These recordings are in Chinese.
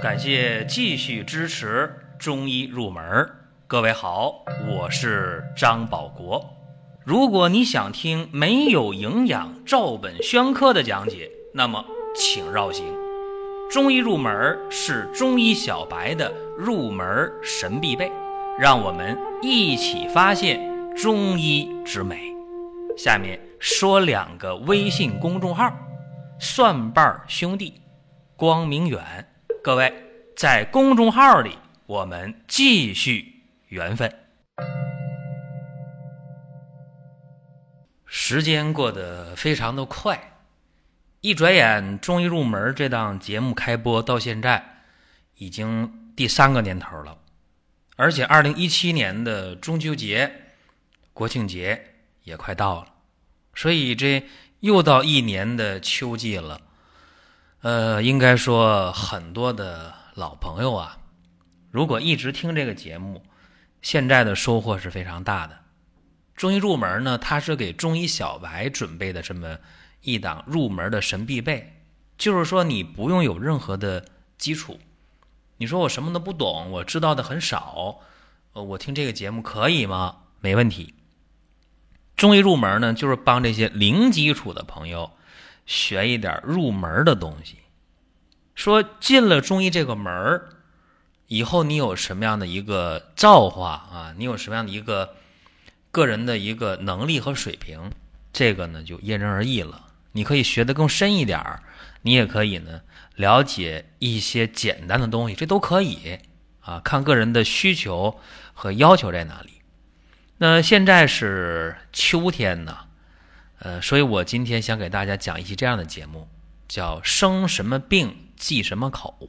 感谢继续支持中医入门。各位好，我是张保国。如果你想听没有营养、照本宣科的讲解，那么请绕行。中医入门是中医小白的入门神必备，让我们一起发现中医之美。下面说两个微信公众号：蒜瓣兄弟、光明远。各位在公众号里，我们继续缘分。时间过得非常的快，一转眼，《中医入门》这档节目开播到现在，已经第三个年头了。而且，二零一七年的中秋节、国庆节也快到了，所以这又到一年的秋季了。呃，应该说很多的老朋友啊，如果一直听这个节目，现在的收获是非常大的。中医入门呢，它是给中医小白准备的这么一档入门的神必备，就是说你不用有任何的基础。你说我什么都不懂，我知道的很少，呃，我听这个节目可以吗？没问题。中医入门呢，就是帮这些零基础的朋友。学一点入门的东西，说进了中医这个门以后，你有什么样的一个造化啊？你有什么样的一个个人的一个能力和水平？这个呢，就因人而异了。你可以学得更深一点，你也可以呢了解一些简单的东西，这都可以啊，看个人的需求和要求在哪里。那现在是秋天呢。呃，所以我今天想给大家讲一期这样的节目，叫“生什么病忌什么口”。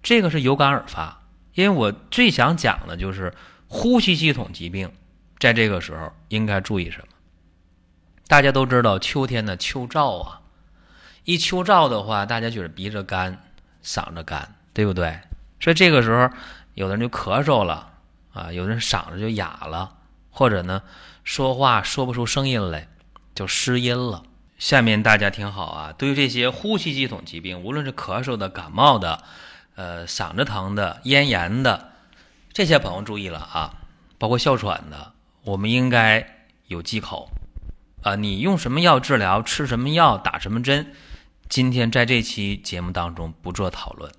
这个是有感而发，因为我最想讲的就是呼吸系统疾病，在这个时候应该注意什么。大家都知道，秋天的秋燥啊，一秋燥的话，大家觉得鼻子干、嗓子干，对不对？所以这个时候，有的人就咳嗽了啊，有的人嗓子就哑了，或者呢，说话说不出声音来。就失音了。下面大家听好啊，对于这些呼吸系统疾病，无论是咳嗽的、感冒的、呃嗓子疼的、咽炎的，这些朋友注意了啊，包括哮喘的，我们应该有忌口啊。你用什么药治疗，吃什么药，打什么针？今天在这期节目当中不做讨论，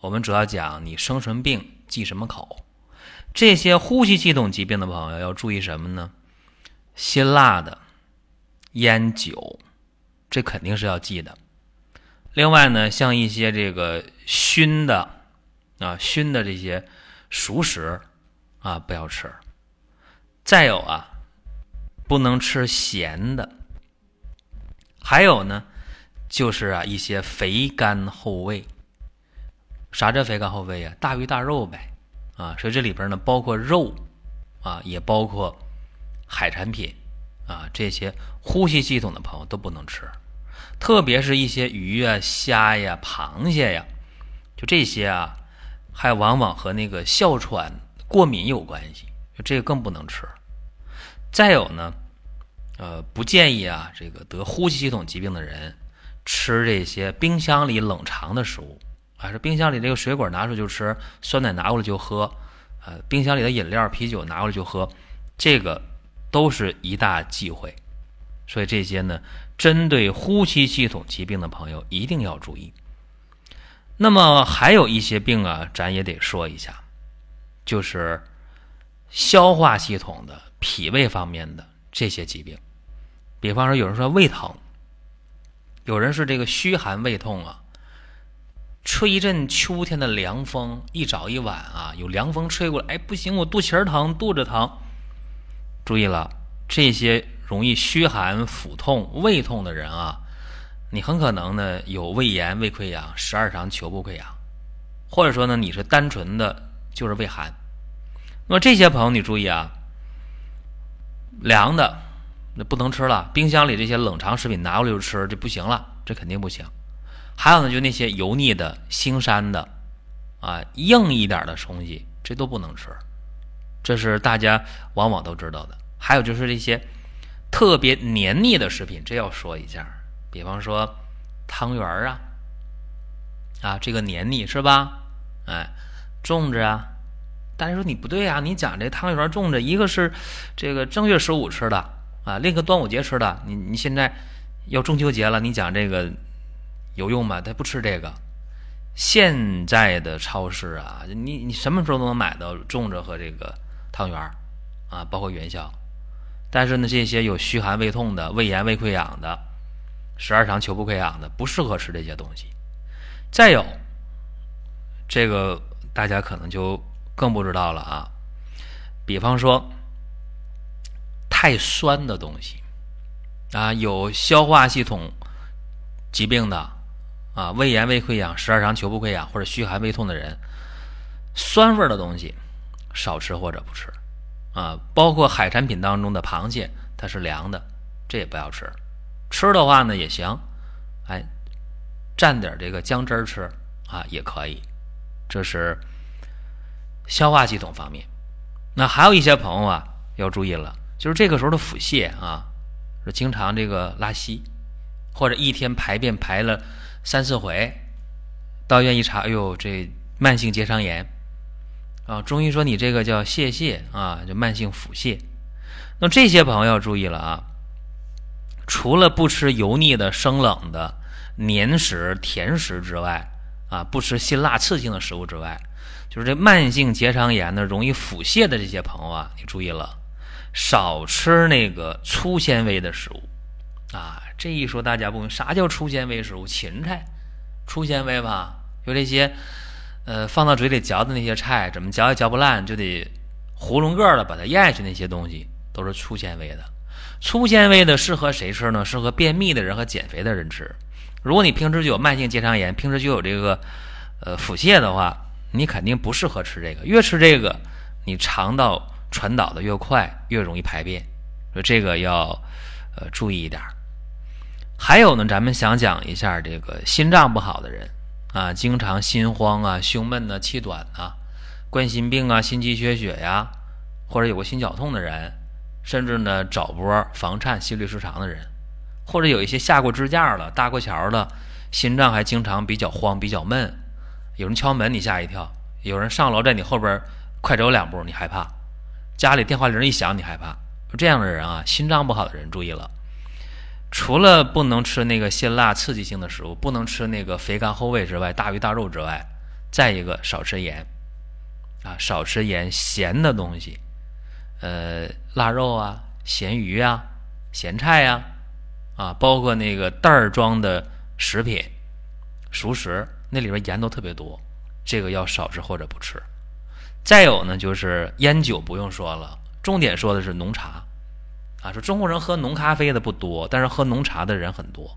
我们主要讲你生什么病忌什么口。这些呼吸系统疾病的朋友要注意什么呢？辛辣的。烟酒，这肯定是要忌的。另外呢，像一些这个熏的啊，熏的这些熟食啊，不要吃。再有啊，不能吃咸的。还有呢，就是啊，一些肥甘厚味。啥叫肥甘厚味啊？大鱼大肉呗啊。所以这里边呢，包括肉啊，也包括海产品。啊，这些呼吸系统的朋友都不能吃，特别是一些鱼啊、虾呀、螃蟹呀，就这些啊，还往往和那个哮喘、过敏有关系，这个更不能吃。再有呢，呃，不建议啊，这个得呼吸系统疾病的人吃这些冰箱里冷藏的食物，啊是冰箱里这个水果拿出来就吃，酸奶拿过来就喝，呃，冰箱里的饮料、啤酒拿过来就喝，这个。都是一大忌讳，所以这些呢，针对呼吸系统疾病的朋友一定要注意。那么还有一些病啊，咱也得说一下，就是消化系统的、脾胃方面的这些疾病。比方说，有人说胃疼，有人是这个虚寒胃痛啊，吹一阵秋天的凉风，一早一晚啊，有凉风吹过来，哎，不行，我肚脐疼，肚子疼。注意了，这些容易虚寒、腹痛、胃痛的人啊，你很可能呢有胃炎、胃溃疡、十二肠球部溃疡，或者说呢你是单纯的就是胃寒。那么这些朋友你注意啊，凉的那不能吃了，冰箱里这些冷藏食品拿过来就吃，这不行了，这肯定不行。还有呢，就那些油腻的、腥膻的啊，硬一点的东西，这都不能吃。这是大家往往都知道的，还有就是这些特别黏腻的食品，这要说一下。比方说汤圆儿啊，啊，这个黏腻是吧？哎，粽子啊。大家说你不对啊，你讲这汤圆粽子，一个是这个正月十五吃的啊，另一个端午节吃的。你你现在要中秋节了，你讲这个有用吗？他不吃这个。现在的超市啊，你你什么时候都能买到粽子和这个汤圆啊，包括元宵。但是呢，这些有虚寒胃痛的、胃炎胃溃疡的、十二肠球部溃疡的，不适合吃这些东西。再有，这个大家可能就更不知道了啊。比方说，太酸的东西啊，有消化系统疾病的啊，胃炎胃溃疡、十二肠球部溃疡或者虚寒胃痛的人，酸味的东西少吃或者不吃。啊，包括海产品当中的螃蟹，它是凉的，这也不要吃。吃的话呢也行，哎，蘸点这个姜汁儿吃啊也可以。这是消化系统方面。那还有一些朋友啊要注意了，就是这个时候的腹泻啊，是经常这个拉稀，或者一天排便排了三四回，到医院一查，哎呦，这慢性结肠炎。啊，中医说你这个叫泄泻啊，就慢性腹泻。那这些朋友要注意了啊，除了不吃油腻的、生冷的、黏食、甜食之外，啊，不吃辛辣刺激性的食物之外，就是这慢性结肠炎呢，容易腹泻的这些朋友啊，你注意了，少吃那个粗纤维的食物啊。这一说大家不明啥叫粗纤维食物？芹菜粗纤维吧？就这些。呃，放到嘴里嚼的那些菜，怎么嚼也嚼不烂，就得囫囵个的把它咽下去。那些东西都是粗纤维的，粗纤维的适合谁吃呢？适合便秘的人和减肥的人吃。如果你平时就有慢性结肠炎，平时就有这个呃腹泻的话，你肯定不适合吃这个。越吃这个，你肠道传导的越快，越容易排便，所以这个要呃注意一点。还有呢，咱们想讲一下这个心脏不好的人。啊，经常心慌啊、胸闷呐、气短啊、冠心病啊、心肌缺血呀，或者有个心绞痛的人，甚至呢早搏、房颤、心律失常的人，或者有一些下过支架了、搭过桥的，心脏还经常比较慌、比较闷。有人敲门你吓一跳，有人上楼在你后边快走两步你害怕，家里电话铃一响你害怕。这样的人啊，心脏不好的人注意了。除了不能吃那个辛辣刺激性的食物，不能吃那个肥甘厚味之外，大鱼大肉之外，再一个少吃盐，啊，少吃盐，咸的东西，呃，腊肉啊，咸鱼啊，咸菜呀，啊，包括那个袋儿装的食品、熟食，那里边盐都特别多，这个要少吃或者不吃。再有呢，就是烟酒不用说了，重点说的是浓茶。啊，说中国人喝浓咖啡的不多，但是喝浓茶的人很多。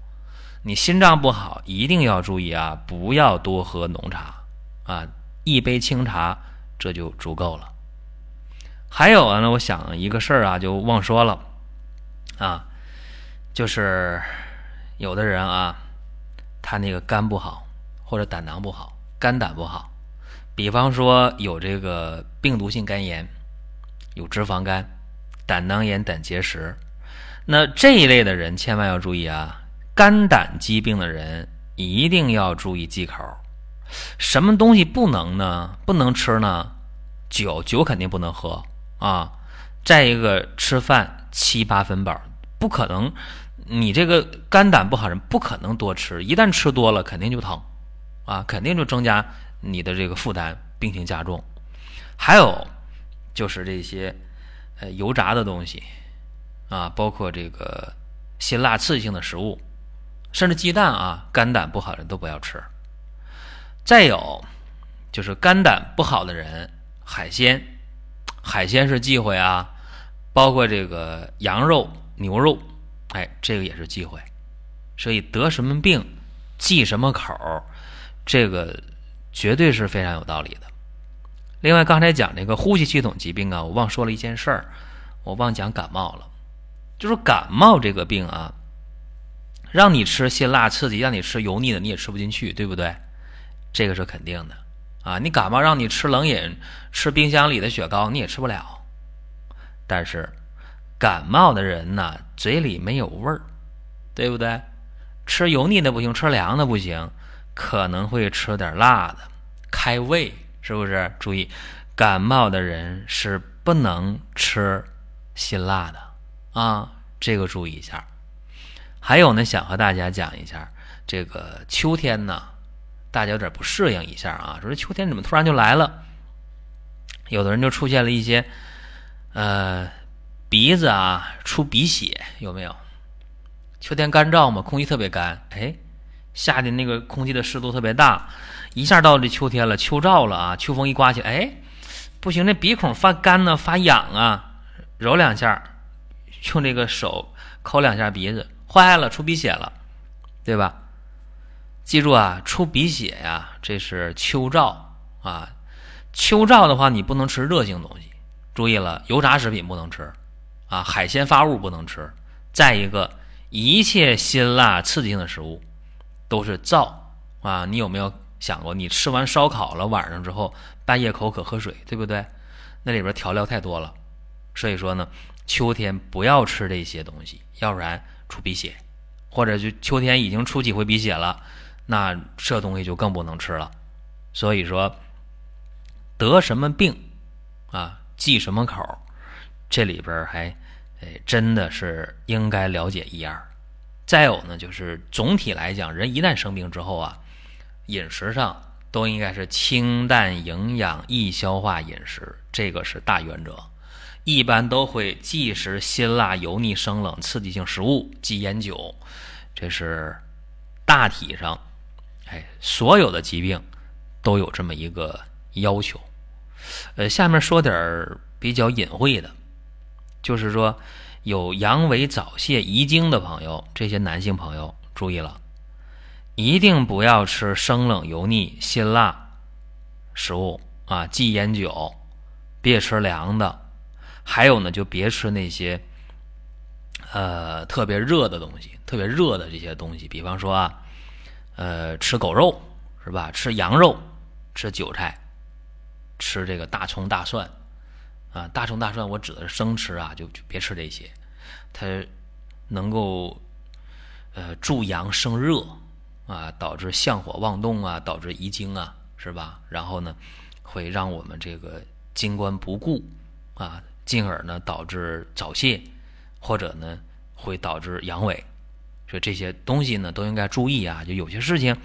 你心脏不好，一定要注意啊，不要多喝浓茶啊，一杯清茶这就足够了。还有啊，呢，我想一个事儿啊，就忘说了啊，就是有的人啊，他那个肝不好，或者胆囊不好，肝胆不好，比方说有这个病毒性肝炎，有脂肪肝。胆囊炎、胆结石，那这一类的人千万要注意啊！肝胆疾病的人一定要注意忌口。什么东西不能呢？不能吃呢？酒，酒肯定不能喝啊！再一个，吃饭七八分饱，不可能。你这个肝胆不好人不可能多吃，一旦吃多了肯定就疼啊，肯定就增加你的这个负担，病情加重。还有就是这些。呃，油炸的东西，啊，包括这个辛辣刺激性的食物，甚至鸡蛋啊，肝胆不好的人都不要吃。再有就是肝胆不好的人，海鲜，海鲜是忌讳啊，包括这个羊肉、牛肉，哎，这个也是忌讳。所以得什么病忌什么口，这个绝对是非常有道理的。另外，刚才讲那个呼吸系统疾病啊，我忘说了一件事儿，我忘讲感冒了。就是感冒这个病啊，让你吃辛辣刺激，让你吃油腻的，你也吃不进去，对不对？这个是肯定的啊。你感冒让你吃冷饮，吃冰箱里的雪糕，你也吃不了。但是感冒的人呢，嘴里没有味儿，对不对？吃油腻的不行，吃凉的不行，可能会吃点辣的，开胃，是不是？注意，感冒的人是不能吃辛辣的啊，这个注意一下。还有呢，想和大家讲一下，这个秋天呢，大家有点不适应一下啊，说这秋天怎么突然就来了？有的人就出现了一些，呃，鼻子啊出鼻血，有没有？秋天干燥嘛，空气特别干，哎，夏天那个空气的湿度特别大，一下到这秋天了，秋燥了啊，秋风一刮起，哎，不行，那鼻孔发干呢，发痒啊，揉两下，用这个手抠两下鼻子，坏了，出鼻血了，对吧？记住啊，出鼻血呀，这是秋燥啊，秋燥的话，你不能吃热性东西，注意了，油炸食品不能吃啊，海鲜发物不能吃，再一个。一切辛辣刺激性的食物都是燥啊！你有没有想过，你吃完烧烤了晚上之后，半夜口渴喝水，对不对？那里边调料太多了，所以说呢，秋天不要吃这些东西，要不然出鼻血，或者就秋天已经出几回鼻血了，那这东西就更不能吃了。所以说，得什么病啊，忌什么口，这里边还。哎，真的是应该了解一二。再有呢，就是总体来讲，人一旦生病之后啊，饮食上都应该是清淡、营养、易消化饮食，这个是大原则。一般都会忌食辛辣、油腻、生冷、刺激性食物，忌烟酒，这是大体上，哎，所有的疾病都有这么一个要求。呃，下面说点儿比较隐晦的。就是说，有阳痿、早泄、遗精的朋友，这些男性朋友注意了，一定不要吃生冷、油腻、辛辣食物啊，忌烟酒，别吃凉的。还有呢，就别吃那些呃特别热的东西，特别热的这些东西，比方说啊，呃，吃狗肉是吧？吃羊肉，吃韭菜，吃这个大葱、大蒜。啊，大葱大蒜，我指的是生吃啊，就就别吃这些，它能够呃助阳生热啊，导致相火妄动啊，导致遗精啊，是吧？然后呢，会让我们这个精关不固啊，进而呢导致早泄，或者呢会导致阳痿，所以这些东西呢都应该注意啊。就有些事情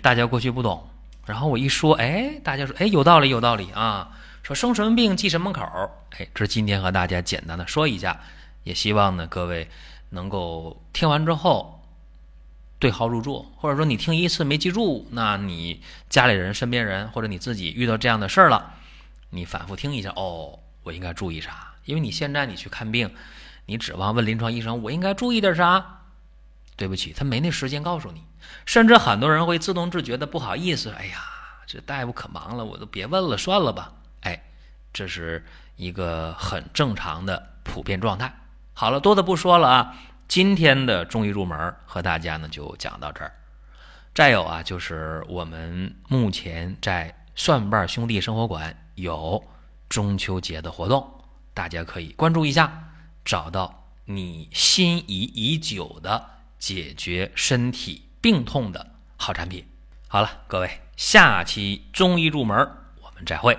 大家过去不懂，然后我一说，哎，大家说，哎，有道理，有道理啊。说生什么病记什么口儿，哎，这是今天和大家简单的说一下，也希望呢各位能够听完之后对号入座，或者说你听一次没记住，那你家里人、身边人或者你自己遇到这样的事儿了，你反复听一下，哦，我应该注意啥？因为你现在你去看病，你指望问临床医生我应该注意点啥？对不起，他没那时间告诉你，甚至很多人会自动自觉的不好意思，哎呀，这大夫可忙了，我都别问了，算了吧。这是一个很正常的普遍状态。好了，多的不说了啊。今天的中医入门和大家呢就讲到这儿。再有啊，就是我们目前在蒜瓣兄弟生活馆有中秋节的活动，大家可以关注一下，找到你心仪已久的解决身体病痛的好产品。好了，各位，下期中医入门我们再会。